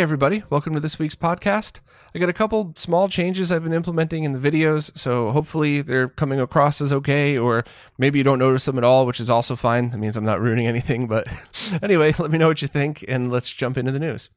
Hey, everybody, welcome to this week's podcast. I got a couple small changes I've been implementing in the videos, so hopefully they're coming across as okay, or maybe you don't notice them at all, which is also fine. That means I'm not ruining anything, but anyway, let me know what you think, and let's jump into the news.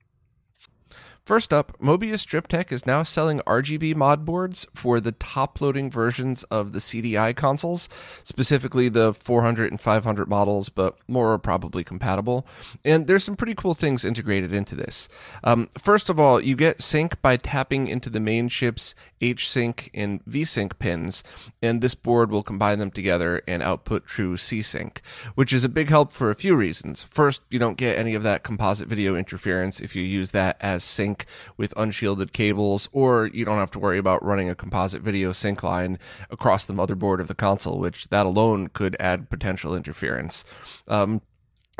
First up, Mobius Strip Tech is now selling RGB mod boards for the top loading versions of the CDI consoles, specifically the 400 and 500 models, but more are probably compatible. And there's some pretty cool things integrated into this. Um, first of all, you get sync by tapping into the main chip's H-Sync and V-Sync pins, and this board will combine them together and output true C-Sync, which is a big help for a few reasons. First, you don't get any of that composite video interference if you use that as sync sync with unshielded cables, or you don't have to worry about running a composite video sync line across the motherboard of the console, which that alone could add potential interference. Um,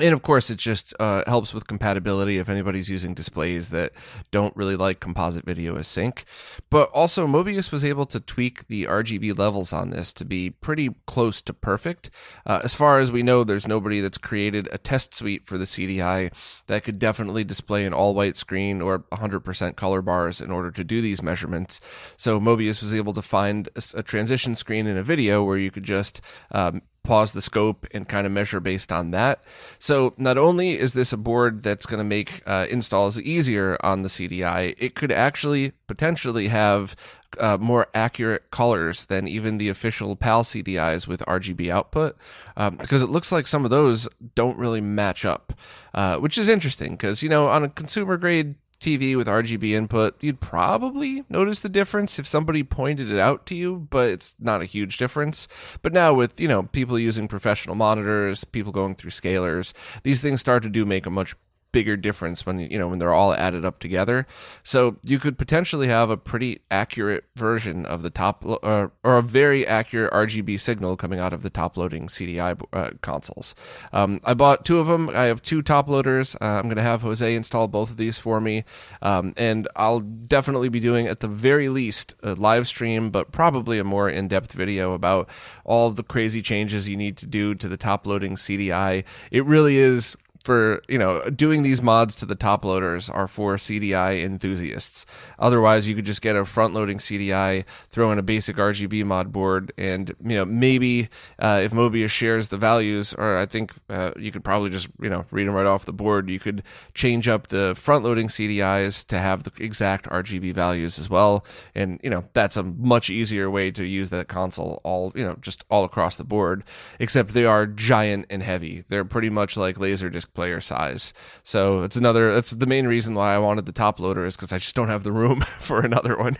and of course, it just uh, helps with compatibility if anybody's using displays that don't really like composite video as sync. But also, Mobius was able to tweak the RGB levels on this to be pretty close to perfect. Uh, as far as we know, there's nobody that's created a test suite for the CDI that could definitely display an all white screen or 100% color bars in order to do these measurements. So, Mobius was able to find a, a transition screen in a video where you could just um, pause the scope and kind of measure based on that. So not only is this a board that's going to make uh, installs easier on the CDI, it could actually potentially have uh, more accurate colors than even the official PAL CDIs with RGB output, um, because it looks like some of those don't really match up, uh, which is interesting because you know on a consumer grade TV with RGB input, you'd probably notice the difference if somebody pointed it out to you, but it's not a huge difference. But now with, you know, people using professional monitors, people going through scalers, these things start to do make a much bigger difference when you know when they're all added up together. So you could potentially have a pretty accurate version of the top uh, or a very accurate RGB signal coming out of the top loading CDI uh, consoles. Um, I bought two of them. I have two top loaders. Uh, I'm going to have Jose install both of these for me, um, and I'll definitely be doing at the very least a live stream, but probably a more in-depth video about all the crazy changes you need to do to the top loading CDI. It really is for you know doing these mods to the top loaders are for CDI enthusiasts. Otherwise, you could just get a front loading CDI, throw in a basic RGB mod board, and you know maybe uh, if Mobius shares the values, or I think uh, you could probably just you know read them right off the board. You could change up the front loading CDIs to have the exact RGB values as well, and you know that's a much easier way to use that console all you know just all across the board. Except they are giant and heavy. They're pretty much like laser Laserdisc player size. So it's another. That's the main reason why I wanted the top loader is because I just don't have the room for another one.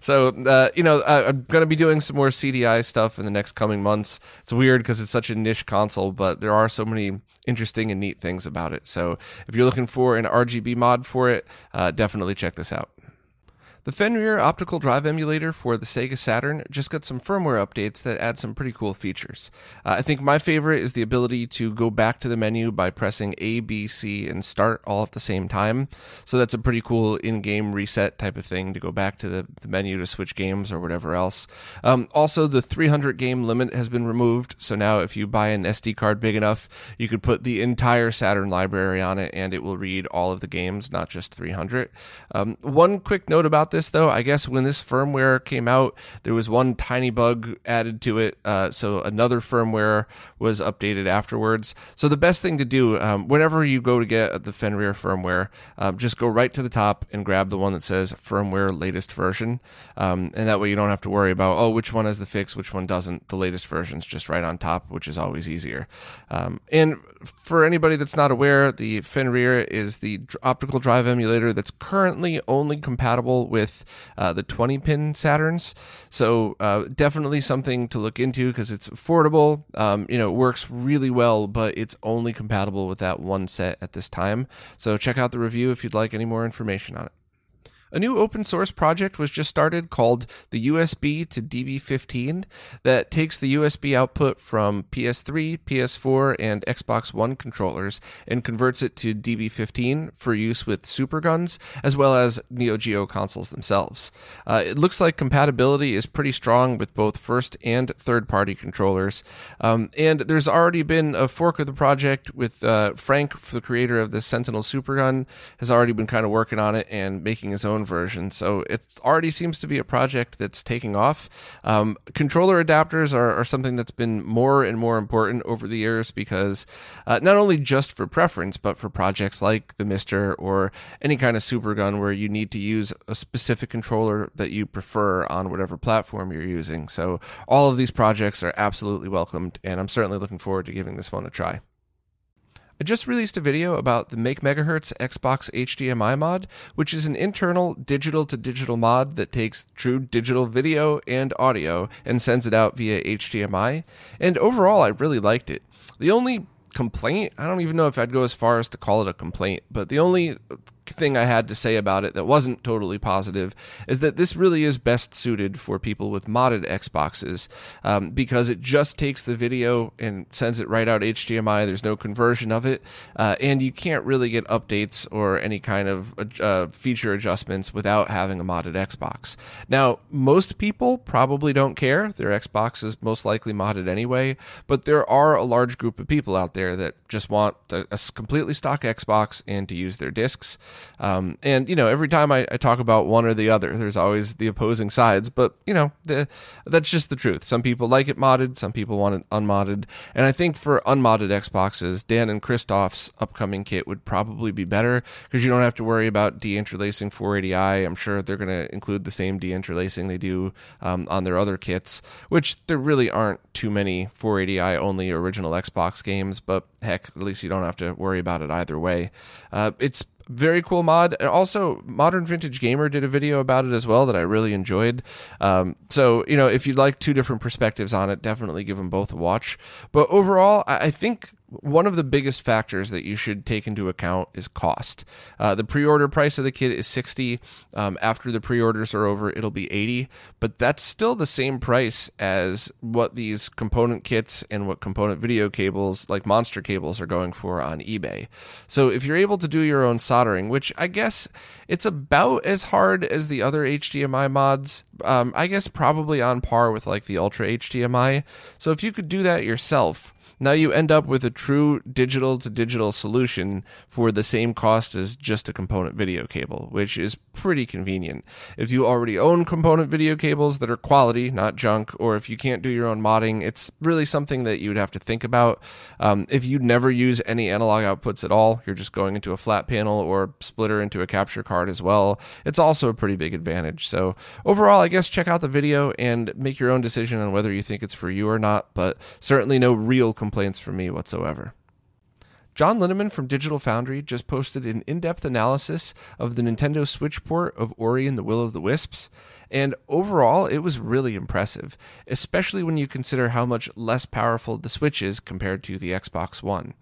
So uh, you know, I, I'm gonna be doing some more CDI stuff in the next coming months. It's weird because it's such a niche console, but there are so many interesting and neat things about it. So if you're looking for an RGB mod for it, uh, definitely check this out. The Fenrir optical drive emulator for the Sega Saturn just got some firmware updates that add some pretty cool features. Uh, I think my favorite is the ability to go back to the menu by pressing A, B, C, and start all at the same time. So that's a pretty cool in game reset type of thing to go back to the, the menu to switch games or whatever else. Um, also, the 300 game limit has been removed. So now if you buy an SD card big enough, you could put the entire Saturn library on it and it will read all of the games, not just 300. Um, one quick note about this this though. I guess when this firmware came out, there was one tiny bug added to it, uh, so another firmware was updated afterwards. So the best thing to do um, whenever you go to get the Fenrir firmware, um, just go right to the top and grab the one that says firmware latest version, um, and that way you don't have to worry about oh which one has the fix, which one doesn't. The latest version's just right on top, which is always easier. Um, and for anybody that's not aware, the Fenrir is the optical drive emulator that's currently only compatible with uh, the 20 pin Saturns. So uh, definitely something to look into because it's affordable. Um, you know, it works really well, but it's only compatible with that one set at this time. So check out the review if you'd like any more information on it. A new open source project was just started called the USB to DB15 that takes the USB output from PS3, PS4, and Xbox One controllers and converts it to DB15 for use with Superguns as well as Neo Geo consoles themselves. Uh, it looks like compatibility is pretty strong with both first and third party controllers. Um, and there's already been a fork of the project with uh, Frank, the creator of the Sentinel Supergun, has already been kind of working on it and making his own own version. So it already seems to be a project that's taking off. Um, controller adapters are, are, something that's been more and more important over the years because uh, not only just for preference, but for projects like the MiSTer or any kind of super gun where you need to use a specific controller that you prefer on whatever platform you're using. So all of these projects are absolutely welcomed, and I'm certainly looking forward to giving this one a try. I just released a video about the Make Megahertz Xbox HDMI mod, which is an internal digital to digital mod that takes true digital video and audio and sends it out via HDMI. And overall, I really liked it. The only complaint, I don't even know if I'd go as far as to call it a complaint, but the only thing I had to say about it that wasn't totally positive is that this really is best suited for people with modded Xboxes um, because it just takes the video and sends it right out HDMI. There's no conversion of it, uh, and you can't really get updates or any kind of uh, feature adjustments without having a modded Xbox. Now, most people probably don't care. Their Xbox is most likely modded anyway, but there are a large group of people out there that just want a, a completely stock Xbox and to use their discs. Um, and you know, every time I, I, talk about one or the other, there's always the opposing sides. But you know, the, that's just the truth. Some people like it modded, some people want it unmodded. And I think for unmodded Xboxes, Dan and Christoph's upcoming kit would probably be better because you don't have to worry about deinterlacing 480i. I'm sure they're going to include the same deinterlacing they do um, on their other kits, which there really aren't too many 480i only original Xbox games. But heck, at least you don't have to worry about it either way. Uh, it's very cool mod. And also, Modern Vintage Gamer did a video about it as well that I really enjoyed. Um, so, you know, if you'd like two different perspectives on it, definitely give them both a watch. But overall, I think one of the biggest factors that you should take into account is cost. Uh, the pre-order price of the kit is 60. Um, after the pre-orders are over, it'll be 80, but that's still the same price as what these component kits and what component video cables like monster cables are going for on eBay. So if you're able to do your own soldering, which I guess it's about as hard as the other HDMI mods, um, I guess probably on par with like the Ultra HDMI. So if you could do that yourself, now you end up with a true digital to digital solution for the same cost as just a component video cable, which is pretty convenient. If you already own component video cables that are quality, not junk, or if you can't do your own modding, it's really something that you would have to think about. Um, if you never use any analog outputs at all, you're just going into a flat panel or splitter into a capture card as well. It's also a pretty big advantage. So overall, I guess check out the video and make your own decision on whether you think it's for you or not, but certainly no real complaints from me whatsoever. John Linneman from Digital Foundry just posted an in depth analysis of the Nintendo Switch port of Ori and the Will of the Wisps, and overall, it was really impressive, especially when you consider how much less powerful the Switch is compared to the Xbox One.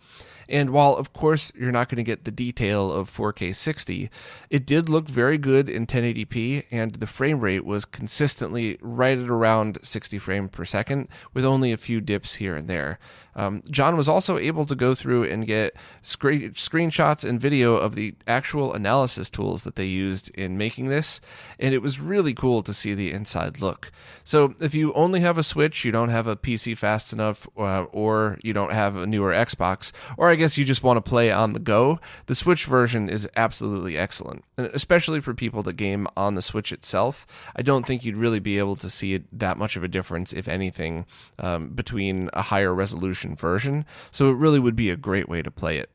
And while, of course, you're not going to get the detail of 4K 60, it did look very good in 1080p, and the frame rate was consistently right at around 60 frames per second, with only a few dips here and there. Um, John was also able to go through and get screen- screenshots and video of the actual analysis tools that they used in making this, and it was really cool to see the inside look. So, if you only have a Switch, you don't have a PC fast enough, uh, or you don't have a newer Xbox, or I guess you just want to play on the go, the Switch version is absolutely excellent. And especially for people that game on the Switch itself, I don't think you'd really be able to see it, that much of a difference, if anything, um, between a higher resolution version. So it really would be a great way to play it.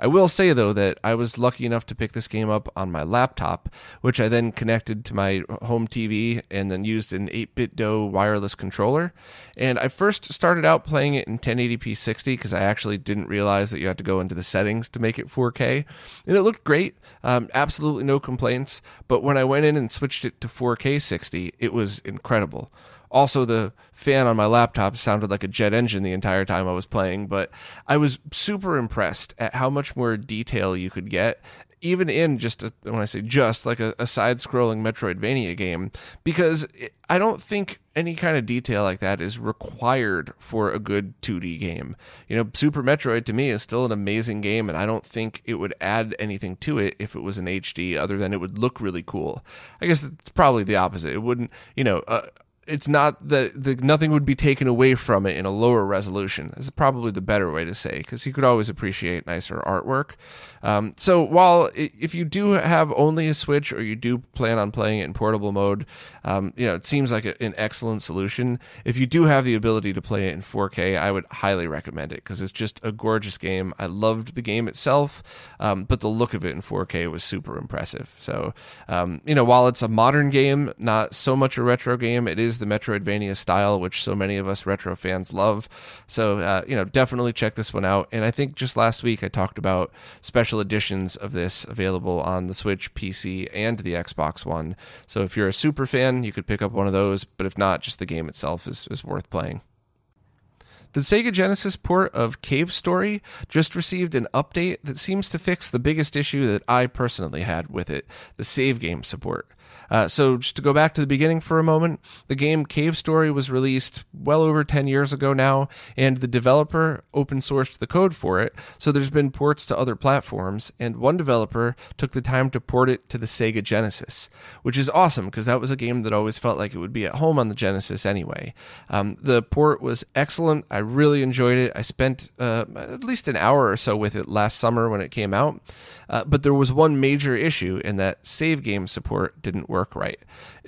I will say though that I was lucky enough to pick this game up on my laptop, which I then connected to my home TV and then used an 8BitDo wireless controller. And I first started out playing it in 1080p 60 because I actually didn't realize that you had to go into the settings to make it 4K. And it looked great, um, absolutely no complaints. But when I went in and switched it to 4K 60, it was incredible. Also, the fan on my laptop sounded like a jet engine the entire time I was playing, but I was super impressed at how much more detail you could get even in just a, when I say just like a, a side scrolling Metroidvania game, because I don't think any kind of detail like that is required for a good 2D game. You know, Super Metroid to me is still an amazing game, and I don't think it would add anything to it if it was an HD other than it would look really cool. I guess it's probably the opposite. It wouldn't, you know, uh, it's not that the, nothing would be taken away from it in a lower resolution. Is probably the better way to say because you could always appreciate nicer artwork. Um, so while if you do have only a Switch or you do plan on playing it in portable mode, um, you know it seems like a, an excellent solution. If you do have the ability to play it in 4K, I would highly recommend it because it's just a gorgeous game. I loved the game itself, um, but the look of it in 4K was super impressive. So um, you know while it's a modern game, not so much a retro game, it is the Metroidvania style, which so many of us retro fans love. So, uh, you know, definitely check this one out. And I think just last week I talked about special editions of this available on the Switch, PC, and the Xbox One. So if you're a super fan, you could pick up one of those. But if not, just the game itself is, is worth playing. The Sega Genesis port of Cave Story just received an update that seems to fix the biggest issue that I personally had with it the save game support. Uh, so, just to go back to the beginning for a moment, the game Cave Story was released well over 10 years ago now, and the developer open sourced the code for it. So, there's been ports to other platforms, and one developer took the time to port it to the Sega Genesis, which is awesome because that was a game that always felt like it would be at home on the Genesis anyway. Um, the port was excellent. I really enjoyed it. I spent uh, at least an hour or so with it last summer when it came out, uh, but there was one major issue in that save game support didn't work work right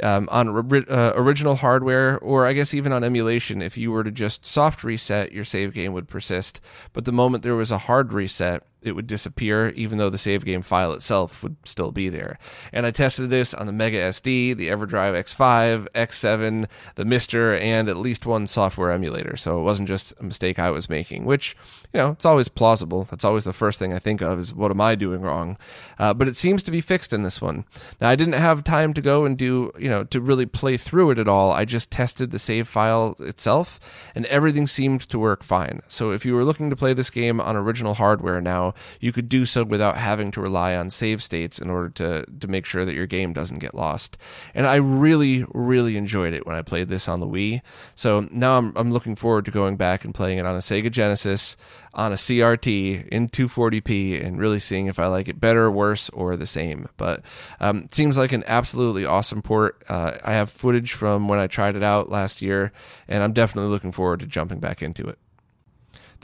um, on uh, original hardware, or I guess even on emulation. If you were to just soft reset, your save game would persist. But the moment there was a hard reset, it would disappear, even though the save game file itself would still be there. And I tested this on the Mega SD, the EverDrive X5, X7, the MiSTer, and at least one software emulator. So it wasn't just a mistake I was making, which, you know, it's always plausible. That's always the first thing I think of is what am I doing wrong? Uh, but it seems to be fixed in this one. Now, I didn't have time to go and do, you know, to really play through it at all. I just tested the save file itself, and everything seemed to work fine. So if you were looking to play this game on original hardware now, you could do so without having to rely on save states in order to, to make sure that your game doesn't get lost. And I really, really enjoyed it when I played this on the Wii. So now I'm, I'm looking forward to going back and playing it on a Sega Genesis, on a CRT in 240p, and really seeing if I like it better, worse, or the same. But um, it seems like an absolutely awesome port. Uh, I have footage from when I tried it out last year, and I'm definitely looking forward to jumping back into it.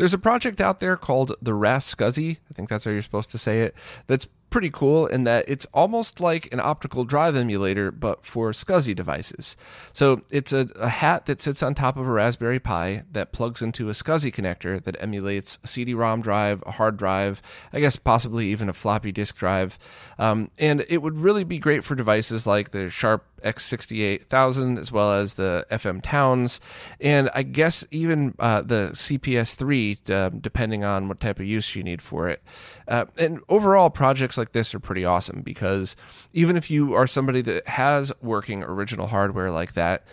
There's a project out there called the RASCSI, I think that's how you're supposed to say it, that's pretty cool in that it's almost like an optical drive emulator, but for SCSI devices. So it's a, a, hat that sits on top of a Raspberry Pi that plugs into a SCSI connector that emulates a CD ROM drive, a hard drive, I guess possibly even a floppy disk drive. Um, and it would really be great for devices like the Sharp X68000 as well as the FM Towns, and I guess even uh, the CPS3, uh, depending on what type of use you need for it. Uh, and overall, projects like this are pretty awesome because even if you are somebody that has working original hardware like that,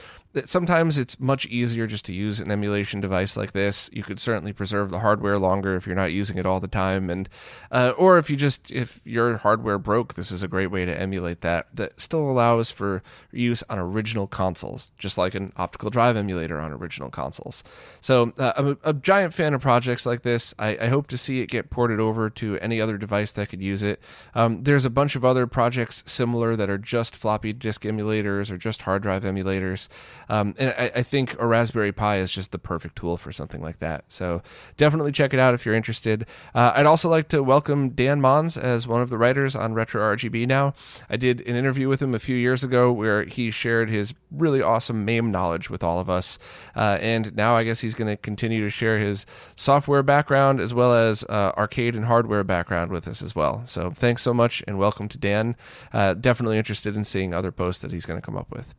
sometimes it's much easier just to use an emulation device like this. You could certainly preserve the hardware longer if you're not using it all the time, and uh, or if you just if your hardware broke, this is a great way to emulate that. That still allows for use on original consoles, just like an optical drive emulator on original consoles. So uh, I'm a, a, giant fan of projects like this. I, I, hope to see it get ported over to any other device that could use it. Um, there's a bunch of other projects similar that are just floppy disk emulators or just hard drive emulators. Um, and I, I, think a Raspberry Pi is just the perfect tool for something like that. So definitely check it out if you're interested. Uh, I'd also like to welcome Dan Mons as one of the writers on Retro RGB now. I did an interview with him a few years ago where he shared his really awesome MAME knowledge with all of us. Uh, and now I guess he's going to continue to share his software background as well as uh, arcade and hardware background with us as well. So thanks so much and welcome to Dan. Uh, definitely interested in seeing other posts that he's going to come up with.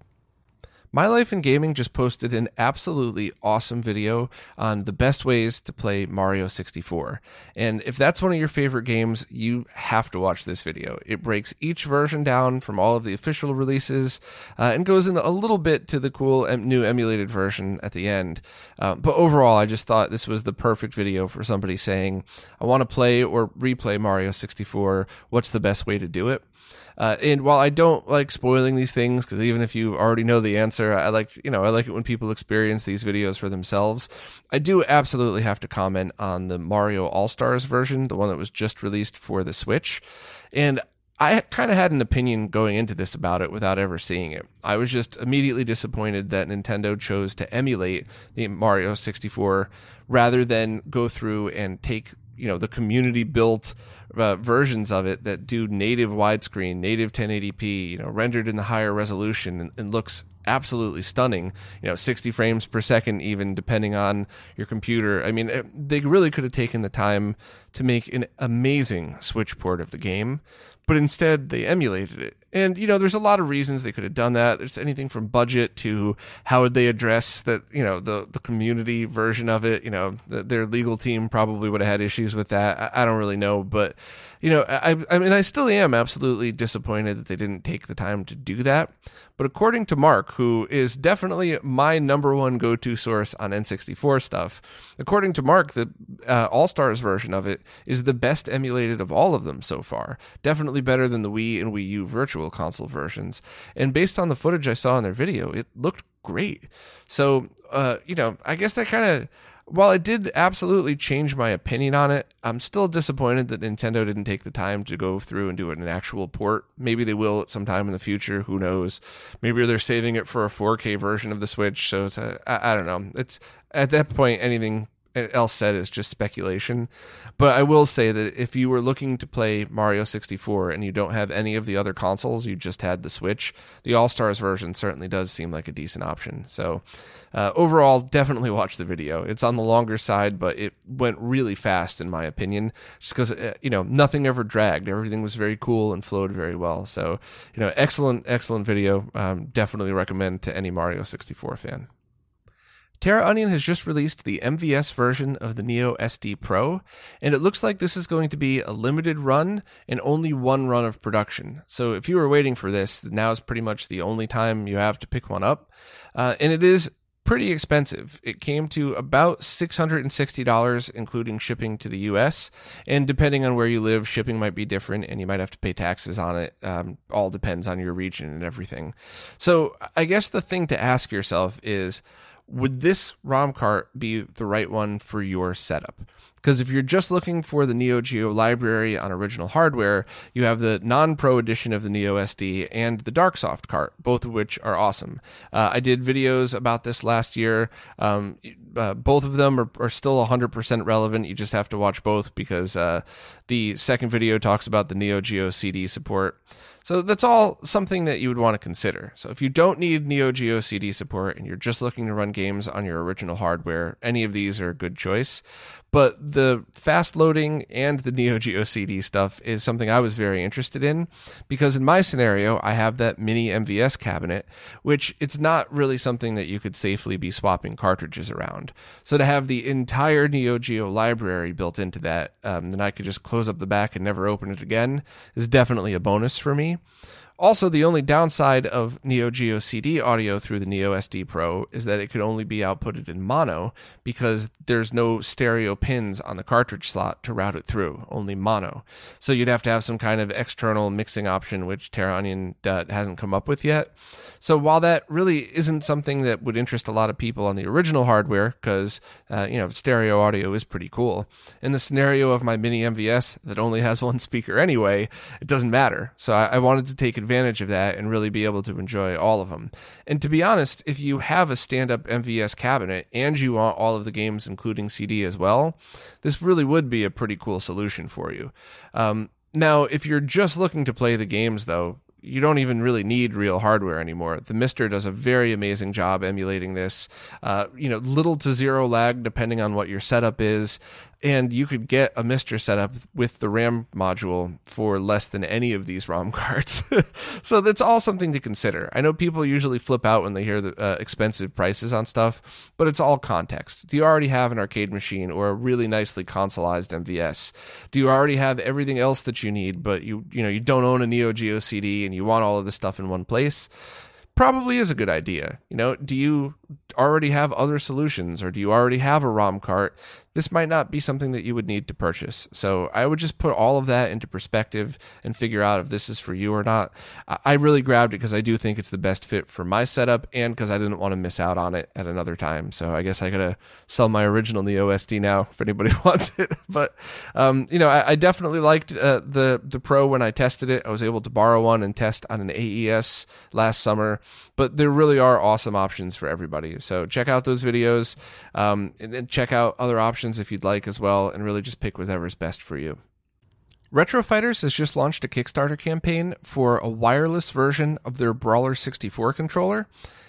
My Life in Gaming just posted an absolutely awesome video on the best ways to play Mario 64. And if that's one of your favorite games, you have to watch this video. It breaks each version down from all of the official releases uh, and goes in a little bit to the cool new emulated version at the end. Uh, but overall, I just thought this was the perfect video for somebody saying, I want to play or replay Mario 64. What's the best way to do it? Uh, and while I don't like spoiling these things, because even if you already know the answer, I like you know I like it when people experience these videos for themselves. I do absolutely have to comment on the Mario All Stars version, the one that was just released for the Switch, and I kind of had an opinion going into this about it without ever seeing it. I was just immediately disappointed that Nintendo chose to emulate the Mario 64 rather than go through and take you know the community built uh, versions of it that do native widescreen, native 1080p, you know, rendered in the higher resolution and, and, looks absolutely stunning. You know, 60 frames per second, even depending on your computer. I mean, it, they really could have taken the time to make an amazing Switch port of the game, but instead they emulated it. And you know, there's a lot of reasons they could have done that. There's anything from budget to how would they address that, you know, the the community version of it. You know, the, their legal team probably would have had issues with that. I, I don't really know, but you know, I I mean, I still am absolutely disappointed that they didn't take the time to do that. But according to Mark, who is definitely my number one go to source on N64 stuff, according to Mark, the uh, All Stars version of it is the best emulated of all of them so far. Definitely better than the Wii and Wii U Virtual Console versions. And based on the footage I saw in their video, it looked great. So, uh, you know, I guess that kind of while it did absolutely change my opinion on it, I'm still disappointed that Nintendo didn't take the time to go through and do an actual port. Maybe they will at some time in the future. Who knows? Maybe they're saving it for a 4K version of the Switch. So it's a, I, I don't know. It's at that point anything else said is just speculation. But I will say that if you were looking to play Mario 64 and you don't have any of the other consoles, you just had the Switch, the All Stars version certainly does seem like a decent option. So uh, overall, definitely watch the video. It's on the longer side, but it went really fast in my opinion, just because uh, you know nothing ever dragged. Everything was very cool and flowed very well. So you know, excellent, excellent video. Um, definitely recommend to any Mario 64 fan. Terra Onion has just released the MVS version of the Neo SD Pro, and it looks like this is going to be a limited run and only one run of production. So if you were waiting for this, now is pretty much the only time you have to pick one up. Uh, and it is pretty expensive. It came to about $660, including shipping to the US. And depending on where you live, shipping might be different and you might have to pay taxes on it. Um, all depends on your region and everything. So I guess the thing to ask yourself is, would this ROM cart be the right one for your setup? Because if you're just looking for the Neo Geo library on original hardware, you have the non pro edition of the Neo SD and the Darksoft cart, both of which are awesome. Uh, I did videos about this last year. Um, uh, both of them are, are, still 100% relevant. You just have to watch both because uh, the second video talks about the Neo Geo CD support. So that's all something that you would want to consider. So if you don't need Neo Geo CD support and you're just looking to run games on your original hardware, any of these are a good choice. But the fast loading and the Neo Geo CD stuff is something I was very interested in because in my scenario, I have that mini MVS cabinet, which it's not really something that you could safely be swapping cartridges around. So to have the entire Neo Geo library built into that, um, then I could just close up the back and never open it again is definitely a bonus for me. Also, the only downside of Neo Geo CD audio through the Neo SD Pro is that it could only be outputted in mono because there's no stereo pins on the cartridge slot to route it through, only mono. So you'd have to have some kind of external mixing option, which Terra Onion uh, hasn't come up with yet. So while that really isn't something that would interest a lot of people on the original hardware, because uh, you know stereo audio is pretty cool, in the scenario of my mini MVS that only has one speaker anyway, it doesn't matter. So I, I wanted to take advantage advantage of that and really be able to enjoy all of them. And to be honest, if you have a stand up MVS cabinet and you want all of the games, including CD as well, this really would be a pretty cool solution for you. Um, now, if you're just looking to play the games, though, you don't even really need real hardware anymore. The MiSTer does a very amazing job emulating this. Uh, you know, little to zero lag depending on what your setup is and you could get a MiSTer setup with the RAM module for less than any of these ROM cards. so that's all something to consider. I know people usually flip out when they hear the uh, expensive prices on stuff, but it's all context. Do you already have an arcade machine or a really nicely consoleized MVS? Do you already have everything else that you need, but you you know you don't own a Neo Geo CD and you want all of this stuff in one place? probably is a good idea. You know, do you already have other solutions or do you already have a ROM cart this might not be something that you would need to purchase. So I would just put all of that into perspective and figure out if this is for you or not. I really grabbed it because I do think it's the best fit for my setup and because I didn't want to miss out on it at another time. So I guess I gotta sell my original Neo SD now if anybody wants it. But um, you know, I, I definitely liked uh, the the Pro when I tested it. I was able to borrow one and test on an AES last summer. But there really are awesome options for everybody. So check out those videos um, and, and check out other options if you'd like as well, and really just pick whatever's best for you. Retro Fighters has just launched a Kickstarter campaign for a wireless version of their Brawler 64 controller.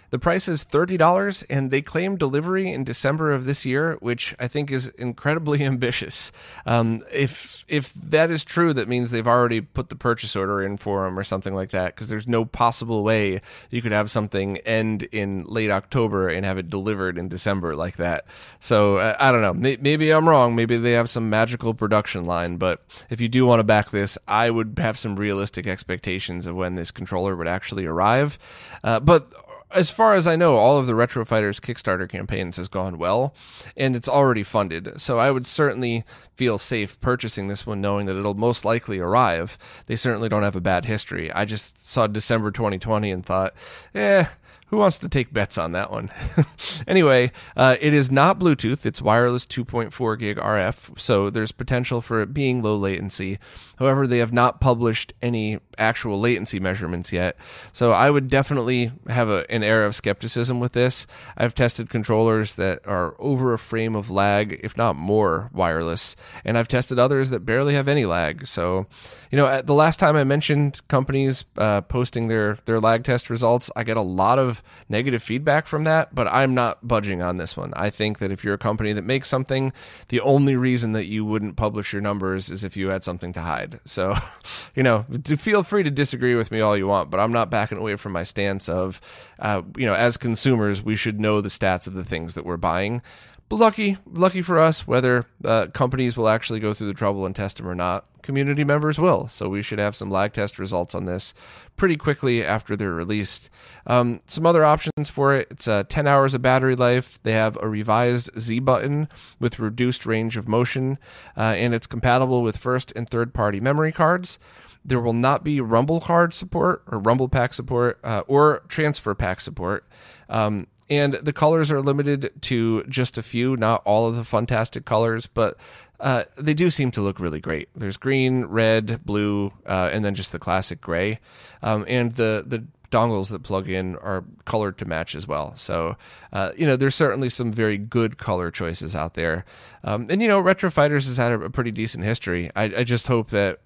The price is $30 and they claim delivery in December of this year, which I think is incredibly ambitious. Um, if if that is true, that means they've already put the purchase order in for them or something like that because there's no possible way you could have something end in late October and have it delivered in December like that. So uh, I don't know. Maybe I'm wrong. Maybe they have some magical production line, but if you do want to back this, I would have some realistic expectations of when this controller would actually arrive. Uh, but as far as I know, all of the Retro Fighters Kickstarter campaigns has gone well, and it's already funded. So I would certainly feel safe purchasing this one, knowing that it'll most likely arrive. They certainly don't have a bad history. I just saw December 2020 and thought, eh, who wants to take bets on that one? anyway, uh, it is not Bluetooth. It's wireless 2.4 gig RF, so there's potential for it being low latency. However, they have not published any actual latency measurements yet. So I would definitely have a, an air of skepticism with this. I've tested controllers that are over a frame of lag, if not more, wireless, and I've tested others that barely have any lag. So, you know, the last time I mentioned companies uh, posting their their lag test results, I get a lot of negative feedback from that, but I'm not budging on this one. I think that if you're a company that makes something, the only reason that you wouldn't publish your numbers is if you had something to hide. So, you know, feel free to disagree with me all you want, but I'm not backing away from my stance of, uh, you know, as consumers, we should know the stats of the things that we're buying. But lucky, lucky for us, whether uh, companies will actually go through the trouble and test them or not, community members will. So we should have some lag test results on this pretty quickly after they're released. Um, some other options for it: it's uh, 10 hours of battery life. They have a revised Z button with reduced range of motion, uh, and it's compatible with first and third party memory cards. There will not be Rumble card support or Rumble pack support uh, or transfer pack support. Um, and the colors are limited to just a few, not all of the fantastic colors, but uh, they do seem to look really great. There's green, red, blue, uh, and then just the classic gray. Um, and the the dongles that plug in are colored to match as well. So, uh, you know, there's certainly some very good color choices out there. Um, and, you know, Retro Fighters has had a, a pretty decent history. I, I, just hope that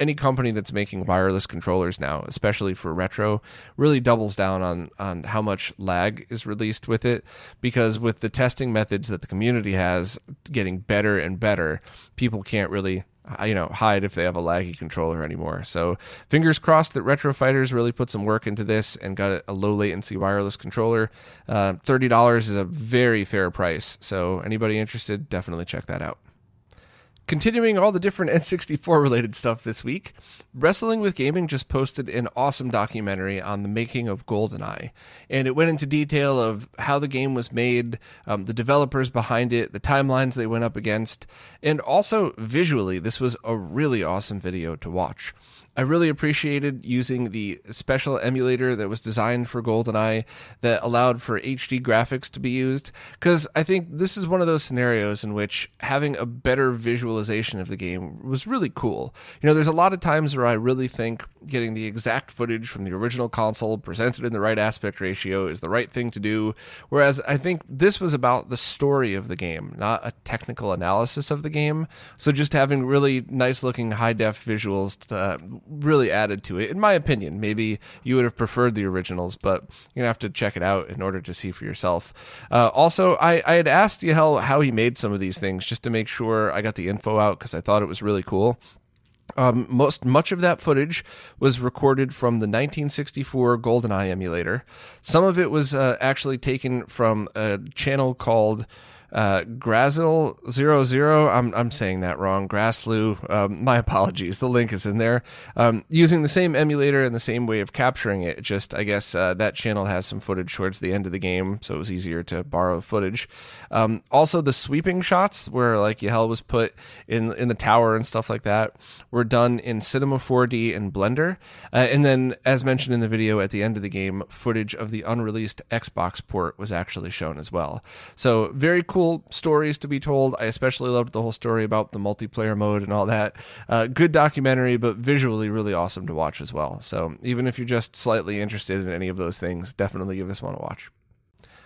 any company that's making wireless controllers now, especially for retro, really doubles down on on how much lag is released with it because with the testing methods that the community has getting better and better, people can't really uh, you know hide if they have a laggy controller anymore. So fingers crossed that Retro Fighters really put some work into this and got a low latency wireless controller. Uh, Thirty dollars is a very fair price. So anybody interested, definitely check that out. Continuing all the different N64 related stuff this week, Wrestling with Gaming just posted an awesome documentary on the making of GoldenEye. And it went into detail of how the game was made, um, the developers behind it, the timelines they went up against, and also visually, this was a really awesome video to watch. I really appreciated using the special emulator that was designed for GoldenEye that allowed for HD graphics to be used. Because I think this is one of those scenarios in which having a better visualization of the game was really cool. You know, there's a lot of times where I really think getting the exact footage from the original console presented in the right aspect ratio is the right thing to do. Whereas I think this was about the story of the game, not a technical analysis of the game. So just having really nice looking high def visuals uh, really added to it, in my opinion. Maybe you would have preferred the originals, but you're gonna have to check it out in order to see for yourself. Uh, also, I, I had asked Yahel how he made some of these things just to make sure I got the info out because I thought it was really cool. Um, most much of that footage was recorded from the 1964 GoldenEye emulator. Some of it was uh, actually taken from a channel called uh, Grazil zero zero. I'm I'm saying that wrong. Graslu. Um, my apologies. The link is in there. Um, using the same emulator and the same way of capturing it. Just I guess uh, that channel has some footage towards the end of the game, so it was easier to borrow footage. Um, also, the sweeping shots where like Yahel was put in in the tower and stuff like that were done in Cinema 4D and Blender. Uh, and then, as mentioned in the video at the end of the game, footage of the unreleased Xbox port was actually shown as well. So very cool cool stories to be told. I especially loved the whole story about the multiplayer mode and all that. Uh, good documentary, but visually really awesome to watch as well. So even if you're just slightly interested in any of those things, definitely give this one a watch.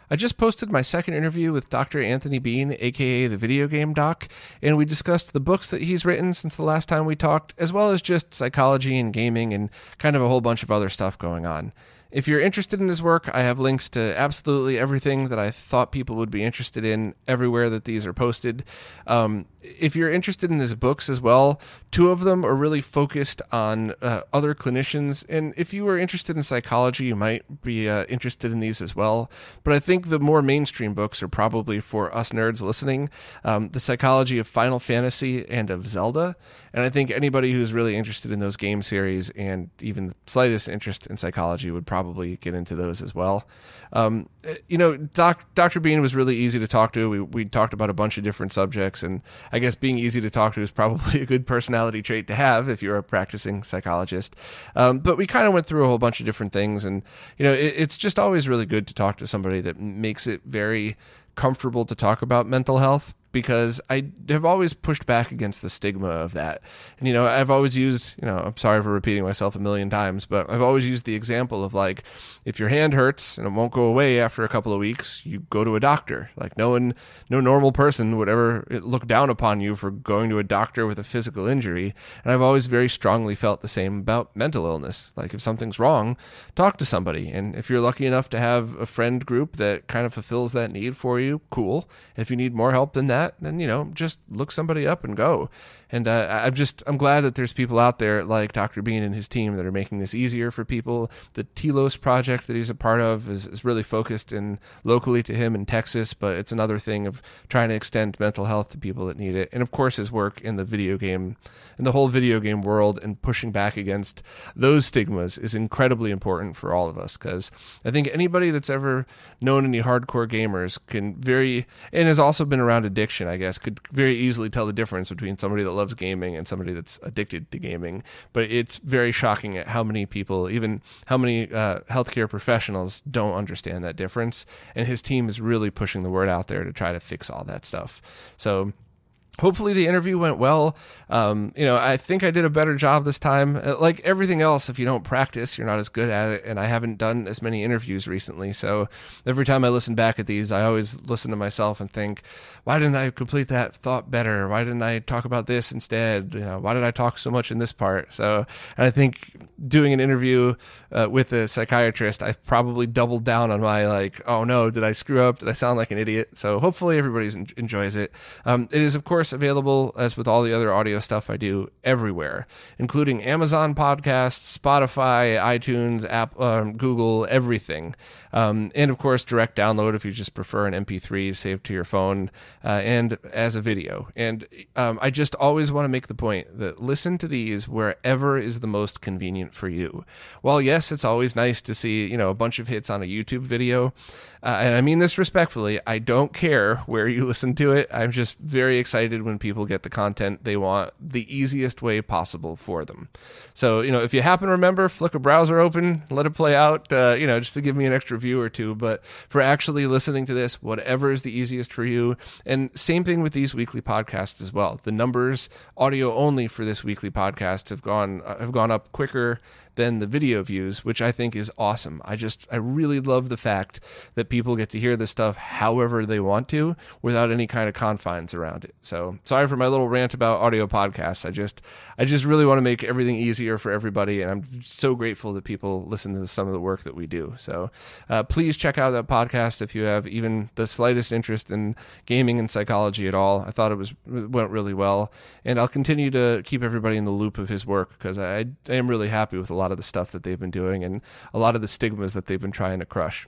I just posted my second interview with Dr. Anthony Bean, aka the video game doc, and we discussed the books that he's written since the last time we talked, as well as just psychology and gaming and kind of a whole bunch of other stuff going on. If you're interested in his work, I have links to absolutely everything that I thought people would be interested in everywhere that these are posted. Um, if you're interested in his books as well, two of them are really focused on uh, other clinicians. And if you are interested in psychology, you might be uh, interested in these as well. But I think the more mainstream books are probably for us nerds listening um, The Psychology of Final Fantasy and of Zelda. And I think anybody who's really interested in those game series and even the slightest interest in psychology would probably get into those as well. Um, you know, Doc, Dr. Bean was really easy to talk to. We, we talked about a bunch of different subjects, and I guess being easy to talk to is probably a good personality trait to have if you're a practicing psychologist. Um, but we kind of went through a whole bunch of different things, and you know, it, it's just always really good to talk to somebody that makes it very comfortable to talk about mental health because I have always pushed back against the stigma of that. And, you know, I've always used, you know, I'm sorry for repeating myself a million times, but I've always used the example of like, if your hand hurts and it won't go away after a couple of weeks, you go to a doctor. Like, no one, no normal person would ever look down upon you for going to a doctor with a physical injury. And I've always very strongly felt the same about mental illness. Like, if something's wrong, talk to somebody. And if you're lucky enough to have a friend group that kind of fulfills that need for you, cool. If you need more help than that, that, then you know just look somebody up and go. And uh, I'm just I'm glad that there's people out there like Dr. Bean and his team that are making this easier for people. The Telos project that he's a part of is, is really focused in locally to him in Texas, but it's another thing of trying to extend mental health to people that need it. And of course, his work in the video game, in the whole video game world, and pushing back against those stigmas is incredibly important for all of us. Because I think anybody that's ever known any hardcore gamers can very and has also been around addiction, I guess, could very easily tell the difference between somebody that loves loves gaming and somebody that's addicted to gaming. But it's very shocking at how many people, even how many uh, healthcare professionals, don't understand that difference. And his team is really pushing the word out there to try to fix all that stuff. So hopefully the interview went well. Um, you know i think i did a better job this time. Uh, like everything else if you don't practice you're not as good at it. And i haven't done as many interviews recently. So every time i listen back at these i always listen to myself and think why didn't i complete that thought better? Why didn't i talk about this instead? You know why did i talk so much in this part? So and i think doing an interview uh, with a psychiatrist i probably doubled down on my like oh no did i screw up? Did i sound like an idiot? So hopefully everybody enjoys it. Um, it is of course course, available as with all the other audio stuff I do everywhere, including Amazon Podcasts, Spotify, iTunes, App, um, Google, everything. Um, and of course, direct download if you just prefer an MP3 saved to your phone uh, and as a video. And um, I just always want to make the point that listen to these wherever is the most convenient for you. While yes, it's always nice to see you know a bunch of hits on a YouTube video, uh, and I mean this respectfully. I don't care where you listen to it. I'm just very excited excited when people get the content they want the easiest way possible for them. So, you know, if you happen to remember, flick a browser open, let it play out, uh, you know, just to give me an extra view or two. But for actually listening to this, whatever is the easiest for you. And same thing with these weekly podcasts as well. The numbers, audio only for this weekly podcast, have gone uh, have gone up quicker than the video views, which I think is awesome. I just, I really love the fact that people get to hear this stuff however they want to without any kind of confines around it. So sorry for my little rant about audio podcasts. I just, I just really want to make everything easier for everybody. And I'm so grateful that people listen to some of the work that we do. So uh, please check out that podcast if you have even the slightest interest in gaming and psychology at all. I thought it was, went really well. And I'll continue to keep everybody in the loop of his work because I, I am really happy with a lot lot of the stuff that they've been doing and a lot of the stigmas that they've been trying to crush.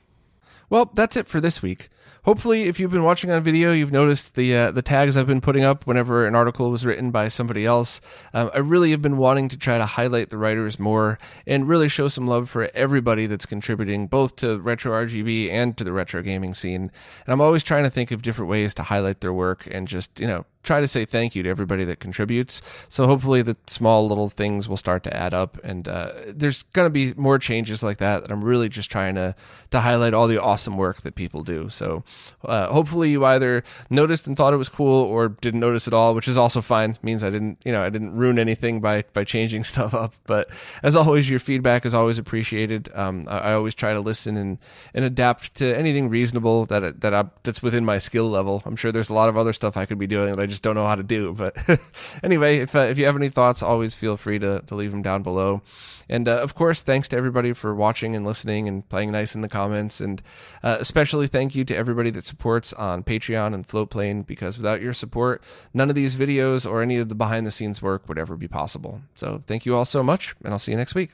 Well, that's it for this week. Hopefully, if you've been watching on video, you've noticed the uh, the tags I've been putting up whenever an article was written by somebody else. Um, I really have been wanting to try to highlight the writers more and really show some love for everybody that's contributing both to retro RGB and to the retro gaming scene. And I'm always trying to think of different ways to highlight their work and just you know try to say thank you to everybody that contributes. So hopefully the small little things will start to add up, and uh, there's going to be more changes like that. That I'm really just trying to to highlight all the awesome work that people do. So uh, hopefully you either noticed and thought it was cool or didn't notice at all, which is also fine. It means I didn't you know I didn't ruin anything by by changing stuff up. But as always, your feedback is always appreciated. Um, I, I, always try to listen and and adapt to anything reasonable that that I, that's within my skill level. I'm sure there's a lot of other stuff I could be doing that I just don't know how to do. But anyway, if uh, if you have any thoughts, always feel free to to leave them down below. And uh, of course, thanks to everybody for watching and listening and playing nice in the comments. And uh, especially thank you to everybody that supports on Patreon and Floatplane because without your support, none of these videos or any of the behind the scenes work would ever be possible. So thank you all so much, and I'll see you next week.